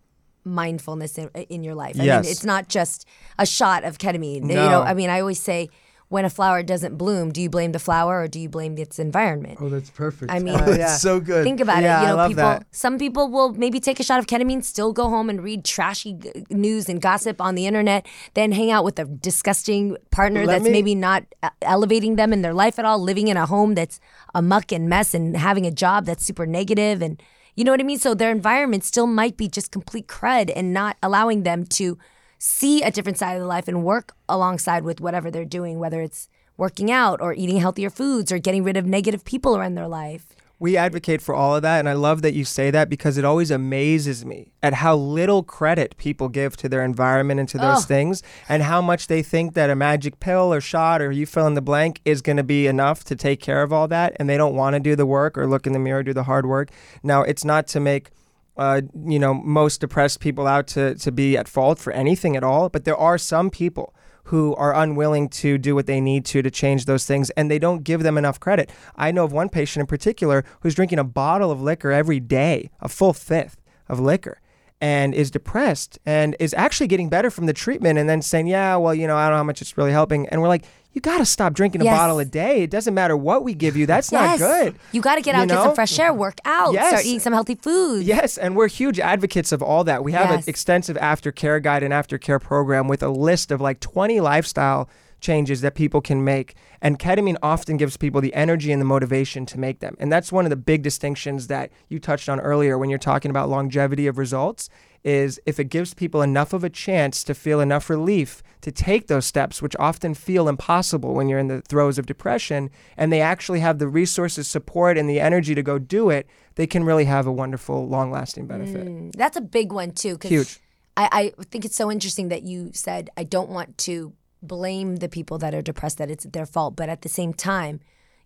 S1: mindfulness in, in your life. I
S4: Yes.
S1: mean, it's not just a shot of ketamine. You
S4: No.
S1: know, I mean, I always say when a flower doesn't bloom, do you blame the flower or do you blame its environment?
S3: Oh, that's perfect.
S1: I mean-
S3: that's
S4: yeah.
S3: so good.
S1: Think about
S4: Yeah,
S1: it. You
S4: I
S1: know,
S4: love
S1: people.
S4: that.
S1: Some people will maybe take a shot of ketamine, still go home and read trashy g- news and gossip on the internet, then hang out with a disgusting partner
S4: Let
S1: that's
S4: me-
S1: maybe not elevating them in their life at all, living in a home that's a muck and mess, and having a job that's super negative, and you know what I mean. So their environment still might be just complete crud, and not allowing them to see a different side of the life and work alongside with whatever they're doing, whether it's working out or eating healthier foods or getting rid of negative people around their life.
S4: We advocate for all of that, and I love that you say that because it always amazes me at how little credit people give to their environment and to those
S1: Oh.
S4: things, and how much they think that a magic pill or shot or you fill in the blank is going to be enough to take care of all that, and they don't want to do the work or look in the mirror, do the hard work. Now, it's not to make uh, you know most depressed people out to to be at fault for anything at all, but there are some people who are unwilling to do what they need to to change those things and they don't give them enough credit. I know of one patient in particular who's drinking a bottle of liquor every day, a full fifth of liquor and is depressed and is actually getting better from the treatment and then saying, "Yeah, well, you know, I don't know how much it's really helping." And we're like, "You got to stop drinking a bottle a day. It doesn't matter what we give you. That's not good."
S1: You got to get
S4: You
S1: out, get some fresh air, work out,
S4: Yes.
S1: start eating some healthy food.
S4: Yes, and we're huge advocates of all that. We have
S1: Yes.
S4: an extensive aftercare guide and aftercare program with a list of like 20 lifestyle changes that people can make. And ketamine often gives people the energy and the motivation to make them. And that's one of the big distinctions that you touched on earlier when you're talking about longevity of results is if it gives people enough of a chance to feel enough relief to take those steps, which often feel impossible when you're in the throes of depression, and they actually have the resources, support, and the energy to go do it, they can really have a wonderful, long lasting benefit.
S1: Mm, That's a big one too.
S4: Huge.
S1: I, I think it's so interesting that you said I don't want to blame the people that are depressed that it's their fault, but at the same time,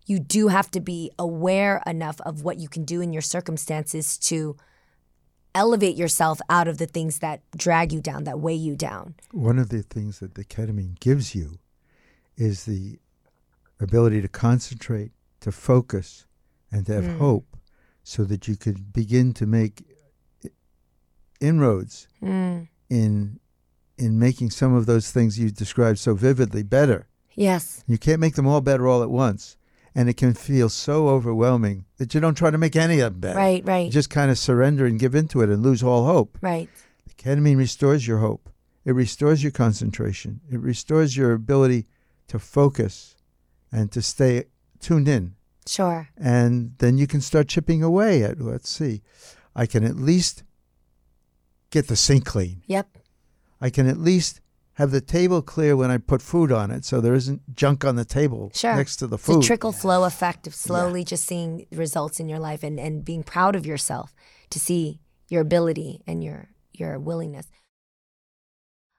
S1: you do have to be aware enough of what you can do in your circumstances to elevate yourself out of the things that drag you down, that weigh you down.
S3: One of the things that the ketamine gives you is the ability to concentrate, to focus, and to have
S1: Mm.
S3: hope so that you could begin to make inroads
S1: Mm.
S3: in in making some of those things you described so vividly better.
S1: Yes.
S3: You can't make them all better all at once. And it can feel so overwhelming that you don't try to make any of them better.
S1: Right,
S3: You
S1: right,
S3: just kind of surrender and give into it and lose all hope.
S1: right.
S3: Ketamine restores your hope. It restores your concentration. It restores your ability to focus and to stay tuned in.
S1: Sure.
S3: And then you can start chipping away at, let's see, I can at least get the sink clean.
S1: Yep.
S3: I can at least have the table clear when I put food on it so there isn't junk on the table
S1: Sure.
S3: next to the
S1: It's
S3: food.
S1: The trickle flow effect of slowly just seeing results in your life and, and being proud of yourself to see your ability and your your willingness.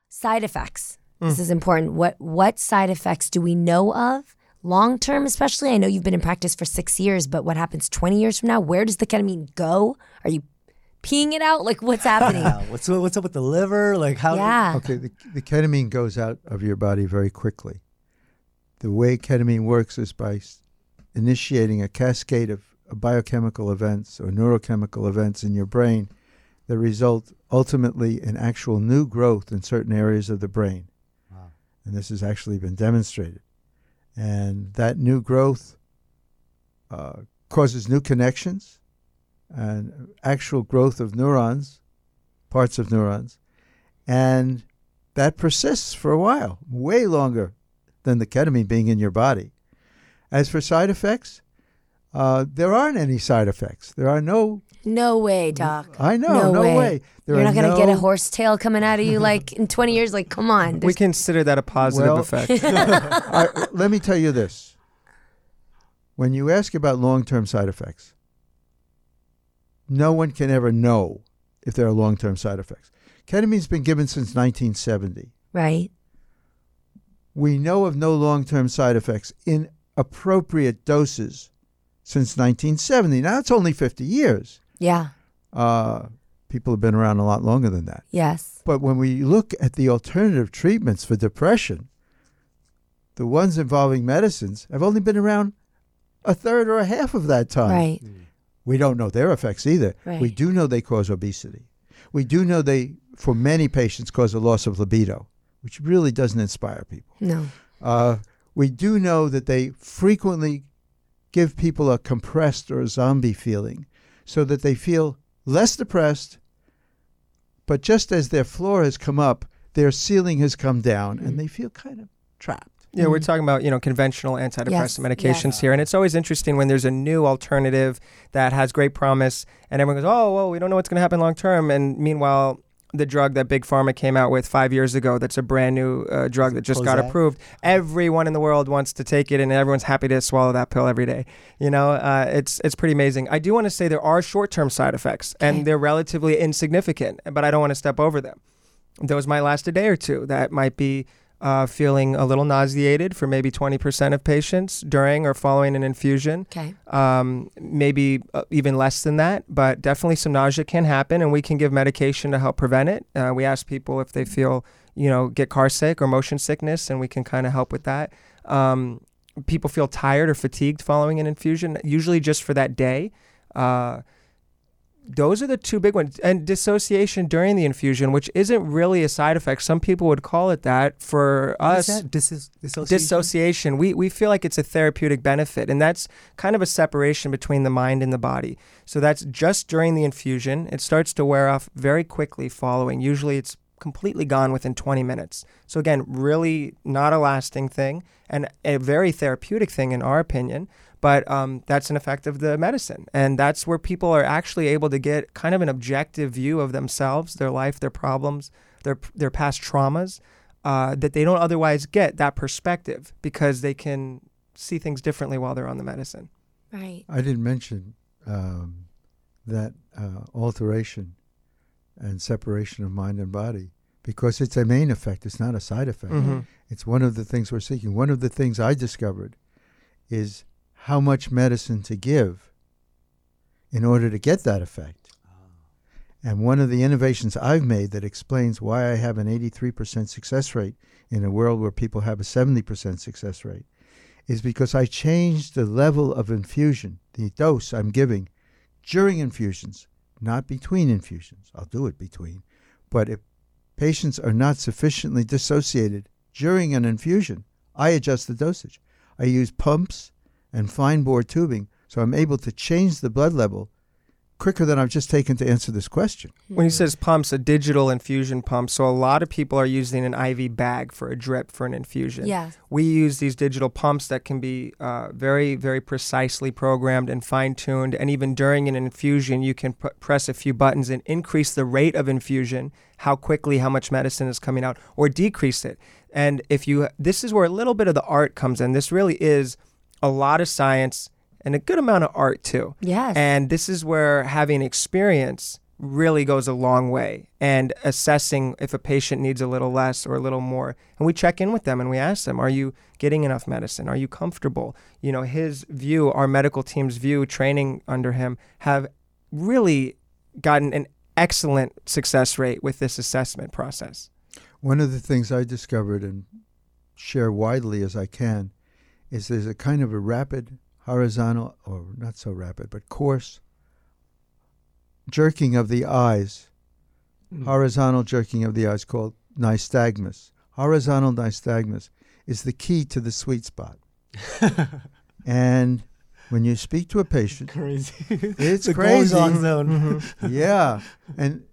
S1: Side effects.
S3: Mm.
S1: This is important. What what side effects do we know of? Long term, especially. I know you've been in practice for six years, but what happens 20 years from now? Where does the ketamine go? Are you peeing it out? Like, what's happening?
S2: What's what's up with the liver? Like how?
S1: yeah.
S3: Okay, the, the ketamine goes out of your body very quickly. The way ketamine works is by initiating a cascade of uh, biochemical events or neurochemical events in your brain that result ultimately in actual new growth in certain areas of the brain.
S2: Wow.
S3: And this has actually been demonstrated. And that new growth uh, causes new connections and actual growth of neurons, parts of neurons, and that persists for a while, way longer than the ketamine being in your body. As for side effects, uh, there aren't any side effects. There are no.
S1: No way, Doc.
S3: I know,
S1: No
S3: no,
S1: way.
S3: way. There
S1: You're not going to get a
S3: no-
S1: horsetail coming out of you like in 20 years. Like, come on.
S4: We consider that a positive
S3: Well-
S4: effect.
S3: I, let me tell you this. When you ask about long term side effects, no one can ever know if there are long term side effects. Ketamine's been given since 1970.
S1: right.
S3: We know of no long term side effects in appropriate doses since 1970. Now it's only 50 years.
S1: Yeah.
S3: Uh, people have been around a lot longer than that.
S1: Yes.
S3: But when we look at the alternative treatments for depression, the ones involving medicines have only been around a third or a half of that time.
S1: Right.
S3: We don't know their effects either.
S1: Right.
S3: We do know they cause obesity. We do know they, for many patients, cause a loss of libido, which really doesn't inspire people.
S1: No.
S3: Uh, we do know that they frequently give people a compressed or a zombie feeling so that they feel less depressed, but just as their floor has come up, their ceiling has come down and they feel kind of trapped.
S4: Yeah, we're talking about you know conventional antidepressant
S1: Yes,
S4: medications
S1: yes.
S4: here, and it's always interesting when there's a new alternative that has great promise, and everyone goes, "Oh, well, we don't know what's going to happen long term." And meanwhile, the drug that Big Pharma came out with five years ago, that's a brand new uh, drug that just got approved. Everyone in the world wants to take it, and everyone's happy to swallow that pill every day. You know, uh, it's it's pretty amazing. I do want to say there are short term side effects,
S1: Okay.
S4: and they're relatively insignificant, but I don't want to step over them. Those might last a day or two. That might be uh, feeling a little nauseated for maybe 20% of patients during or following an infusion.
S1: Okay.
S4: Um, maybe uh, even less than that, but definitely some nausea can happen, and we can give medication to help prevent it. Uh, we ask people if they feel, you know, get car sick or motion sickness, and we can kind of help with that. Um, people feel tired or fatigued following an infusion, usually just for that day. Uh, those are the two big ones. And dissociation during the infusion, which isn't really a side effect. Some people would call it that. For us,
S2: that? Dis- dissociation?
S4: dissociation we, we feel like it's a therapeutic benefit and that's kind of a separation between the mind and the body so that's just during the infusion it starts to wear off very quickly following usually it's completely gone within 20 minutes so again really not a lasting thing and a very therapeutic thing in our opinion but um, that's an effect of the medicine and that's where people are actually able to get kind of an objective view of themselves their life their problems their, their past traumas uh, that they don't otherwise get that perspective because they can see things differently while they're on the medicine.
S1: Right.
S3: I didn't mention um, that uh, alteration and separation of mind and body because it's a main effect. It's not a side effect.
S4: Mhm.
S3: It's one of the things we're seeking. One of the things I discovered is how much medicine to give in order to get that effect. And one of the innovations I've made that explains why I have an 83% success rate in a world where people have a 70% success rate is because I changed the level of infusion, the dose I'm giving during infusions, not between infusions. I'll do it between. But if patients are not sufficiently dissociated during an infusion, I adjust the dosage. I use pumps and fine bore tubing, so I'm able to change the blood level quicker than I've just taken to answer this question.
S4: When he says pumps, a digital infusion pump. So a lot of people are using an IV bag for a drip for an infusion.
S1: Yeah.
S4: We use these digital pumps that can be uh, very, very precisely programmed and fine tuned. And even during an infusion, you can p- press a few buttons and increase the rate of infusion, how quickly, how much medicine is coming out, or decrease it. And if you, this is where a little bit of the art comes in. This really is a lot of science and a good amount of art too.
S1: Yes.
S4: And this is where having experience really goes a long way and assessing if a patient needs a little less or a little more. And we check in with them and we ask them, are you getting enough medicine? Are you comfortable? You know, his view, our medical team's view, training under him, have really gotten an excellent success rate with this assessment process.
S3: One of the things I discovered and share widely as I can is there's a kind of a rapid horizontal, or not so rapid, but coarse jerking of the eyes,
S2: Mm.
S3: horizontal jerking of the eyes called nystagmus. Horizontal nystagmus is the key to the sweet spot. and when you speak to a patient, It's
S2: Crazy.
S3: it's
S2: the
S3: crazy.
S2: Zone.
S3: yeah, and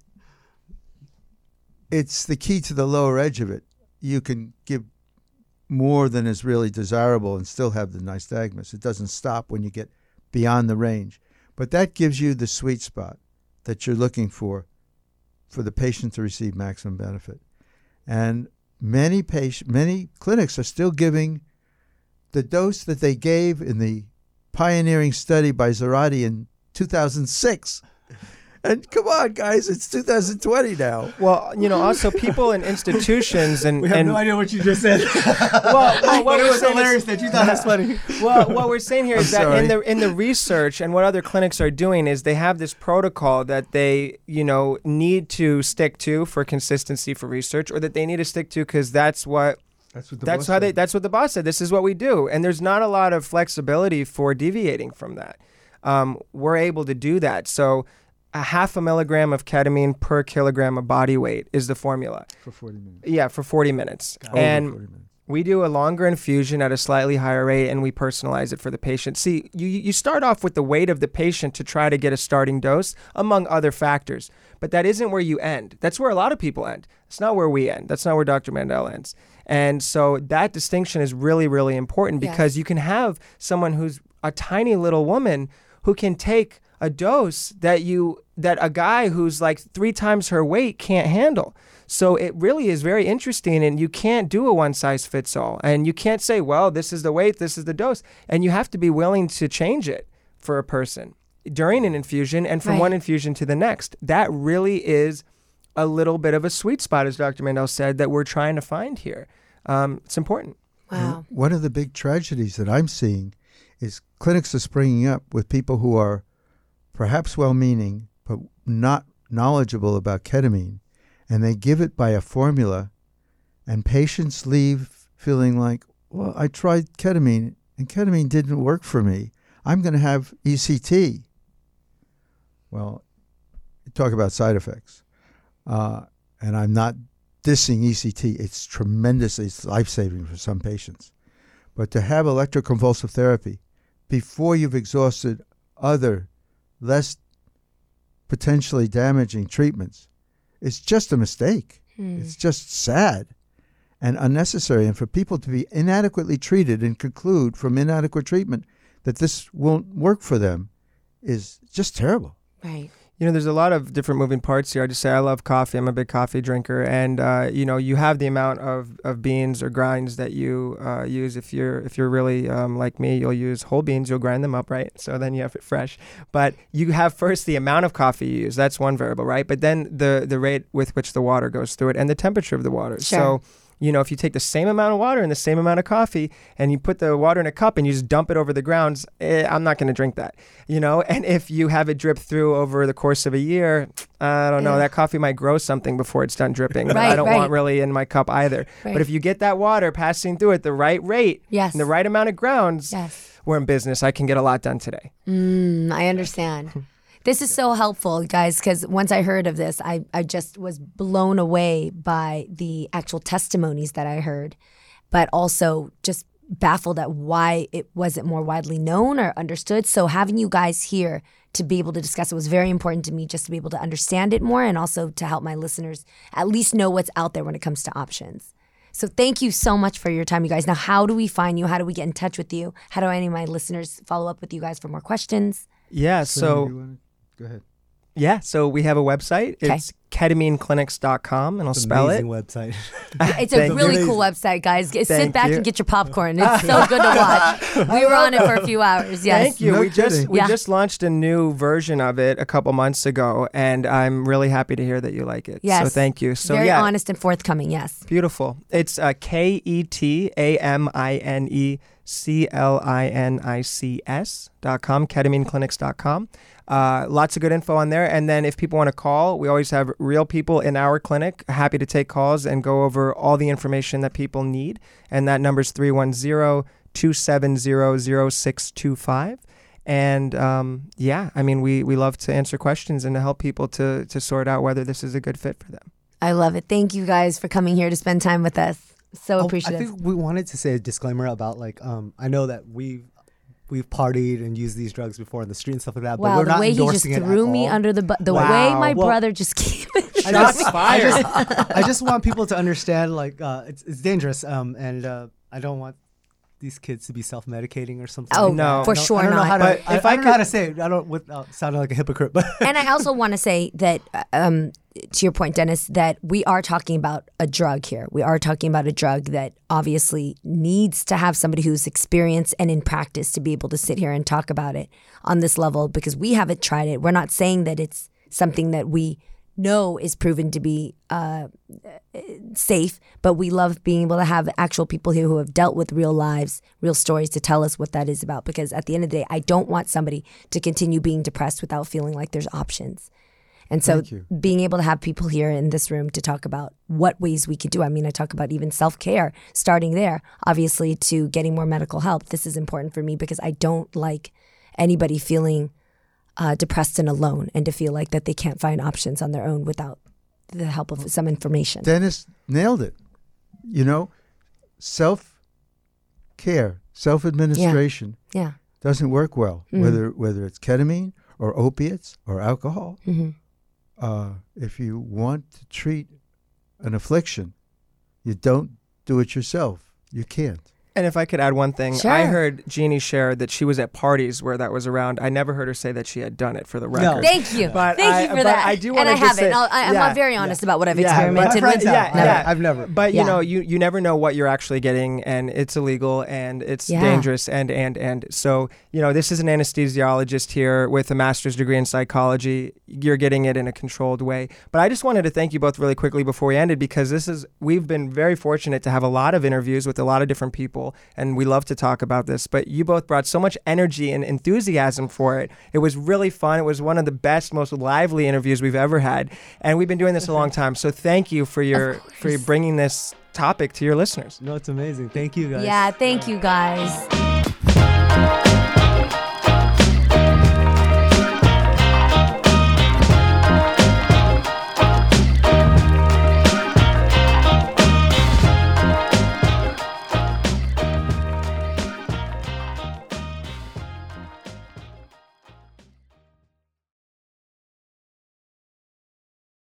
S3: it's the key to the lower edge of it. You can give more than is really desirable and still have the nystagmus. It doesn't stop when you get beyond the range, but that gives you the sweet spot that you're looking for for the patient to receive maximum benefit. And many patient, many clinics are still giving the dose that they gave in the pioneering study by Zarate in 2006. And come on, guys, it's 2020 now.
S4: Well, you know, also people and institutions and
S2: We have
S4: and
S2: no idea what you just said.
S4: well, well, what
S2: it
S4: we're
S2: was
S4: saying is-
S2: hilarious that you thought it was funny.
S4: well, what we're saying here
S3: I'm
S4: that
S3: sorry.
S4: in the in the research and what other clinics are doing is they have this protocol that they you know need to stick to for consistency for research, or that they need to stick to because that's what
S3: That's what
S4: that's how they that's what the boss said. This is what we do, and there's not a lot of flexibility for deviating from that. Um, we're able to do that. So. A half a milligram of ketamine per kilogram of body weight is the formula.
S3: for 40 minutes.
S4: Yeah, for 40 minutes.
S3: Over
S4: and
S3: 40 minutes.
S4: we do a longer infusion at a slightly higher rate and we personalize it for the patient. See, you, you start off with the weight of the patient to try to get a starting dose, among other factors. But that isn't where you end. That's where a lot of people end. It's not where we end. That's not where Dr. Mandel ends. And so that distinction is really, really important
S1: Yes.
S4: because you can have someone who's a tiny little woman who can take a dose that you that a guy who's like three times her weight can't handle. So it really is very interesting, and you can't do a one size fits all. And you can't say, well, this is the weight, this is the dose. And you have to be willing to change it for a person during an infusion and from
S1: Right.
S4: one infusion to the next. That really is a little bit of a sweet spot, as Dr. Mandel said, that we're trying to find here. Um, it's important.
S1: Wow.
S3: One of the big tragedies that I'm seeing is clinics are springing up with people who are perhaps well meaning, but not knowledgeable about ketamine. And they give it by a formula, and patients leave feeling like, well, I tried ketamine, and ketamine didn't work for me. I'm going to have ECT. Well, talk about side effects. Uh, and I'm not dissing ECT. It's tremendously it's life saving for some patients. But to have electroconvulsive therapy before you've exhausted other less potentially damaging treatments It's just a mistake.
S1: Hmm.
S3: It's just sad and unnecessary. And for people to be inadequately treated and conclude from inadequate treatment that this won't work for them is just terrible.
S1: Right.
S4: You know, there's a lot of different moving parts here. I just say I love coffee. I'm a big coffee drinker, and uh, you know, you have the amount of, of beans or grinds that you uh, use. If you're if you're really um, like me, you'll use whole beans. You'll grind them up, right? So then you have it fresh. But you have first the amount of coffee you use. That's one variable, right? But then the the rate with which the water goes through it and the temperature of the water.
S1: Sure.
S4: So you know, if you take the same amount of water and the same amount of coffee and you put the water in a cup and you just dump it over the grounds, eh, I'm not going to drink that, you know? And if you have it drip through over the course of a year, I don't know,
S1: Yeah.
S4: that coffee might grow something before it's done dripping. But
S1: Right,
S4: I don't
S1: right.
S4: want really in my cup either.
S1: Right.
S4: But if you get that water passing through at the right rate,
S1: Yes.
S4: and the right amount of grounds,
S1: Yes.
S4: we're in business. I can get a lot done today.
S1: Mm, I understand. This is so helpful, guys, because once I heard of this, I, I just was blown away by the actual testimonies that I heard, but also just baffled at why it wasn't more widely known or understood. So having you guys here to be able to discuss it was very important to me just to be able to understand it more and also to help my listeners at least know what's out there when it comes to options. So thank you so much for your time, you guys. Now, how do we find you? How do we get in touch with you? How do any of my listeners follow up with you guys for more questions?
S4: Yeah.
S3: So,
S4: So,
S3: you wanna- go ahead.
S4: yeah. So we have a website.
S1: Okay.
S4: It's ketamineclinics.com, and I'll
S2: It's an
S4: spell
S2: amazing
S4: it.
S2: website.
S1: It's a
S4: Thank you.
S1: really cool website, guys. Get, sit back
S4: you.
S1: and get your popcorn. It's so good to watch. We were on it for a few hours. Yes.
S4: Thank you.
S3: No
S4: we just we
S1: Yeah.
S4: just launched a new version of it a couple months ago, and I'm really happy to hear that you like it.
S1: Yes.
S4: So thank you. So
S1: Very
S4: yeah,
S1: honest and forthcoming. Yes.
S4: beautiful. It's uh, K E T A M I N E C L I N I C S dot com, ketamineclinics dot com. Uh, lots of good info on there. And then if people want to call, we always have real people in our clinic. Happy to take calls and go over all the information that people need. And that number is 310 270 0625. And um, yeah, I mean, we, we love to answer questions and to help people to, to sort out whether this is a good fit for them.
S1: I love it. Thank you guys for coming here to spend time with us. So
S2: Oh, I think we wanted to say a disclaimer about like um I know that we've we've partied and used these drugs before in the street and stuff like that, but we're
S1: the
S2: not
S1: way he just
S2: endorsing it at
S1: threw me
S2: all.
S1: under the bu- the
S4: Wow.
S1: way my
S2: Well-
S1: brother just came.
S2: I just, I just, I just want people to understand like uh, it's it's dangerous um and uh, I don't want these kids to be self medicating or something.
S1: Oh,
S2: like
S4: No.
S1: for
S2: I don't-
S1: sure
S2: I don't know
S1: not.
S2: how to.
S4: But
S2: I,
S4: if
S2: I
S4: I
S2: don't know how
S4: could-
S2: to say it. I don't without sounding like a hypocrite, but
S1: and I also want to say that, uh, um, to your point, Dennis, that we are talking about a drug here. We are talking about a drug that obviously needs to have somebody who's experienced and in practice to be able to sit here and talk about it on this level because we haven't tried it. We're not saying that it's something that we know is proven to be uh, safe, but we love being able to have actual people here who have dealt with real lives, real stories to tell us what that is about. Because at the end of the day, I don't want somebody to continue being depressed without feeling like there's options. And so being able to have people here in this room to talk about what ways we could do. I mean, I talk about even self care, starting there, obviously, to getting more medical help. This is important for me because I don't like anybody feeling uh, depressed and alone and to feel like that they can't find options on their own without the help of some information.
S3: Dennis nailed it. You know, self care, self administration
S1: yeah.
S3: doesn't work well.
S1: Mhm.
S3: Whether whether it's ketamine or opiates or alcohol.
S1: hmm
S3: Uh, if you want to treat an affliction, you don't do it yourself. You can't.
S4: And if I could add one thing,
S1: Sure.
S4: I heard Jeannie share that she was at parties where that was around. I never heard her say that she had done it for the record. No.
S1: Thank you.
S4: But
S1: Thank
S4: I-
S1: you for
S4: but
S1: that.
S4: I do
S1: and
S4: wanna
S1: I
S4: just
S1: haven't.
S4: say-
S1: I'll- I, I'm
S4: yeah,
S1: not very honest about what I've
S4: Yeah,
S1: experimented
S2: my
S1: with.
S2: have.
S4: Yeah,
S2: I-
S4: yeah.
S2: I've never.
S4: But you know, you you never know what you're actually getting, and it's illegal and it's
S1: Yeah.
S4: dangerous and and and so you know, this is an anesthesiologist here with a master's degree in psychology. You're getting it in a controlled way. But I just wanted to thank you both really quickly before we ended because this is we've been very fortunate to have a lot of interviews with a lot of different people, and we love to talk about this. But you both brought so much energy and enthusiasm for it. It was really fun. It was one of the best, most lively interviews we've ever had, and we've been doing this a long time. So thank you for your for bringing this topic to your listeners.
S2: No, it's amazing. Thank you guys.
S1: Yeah, thank you guys.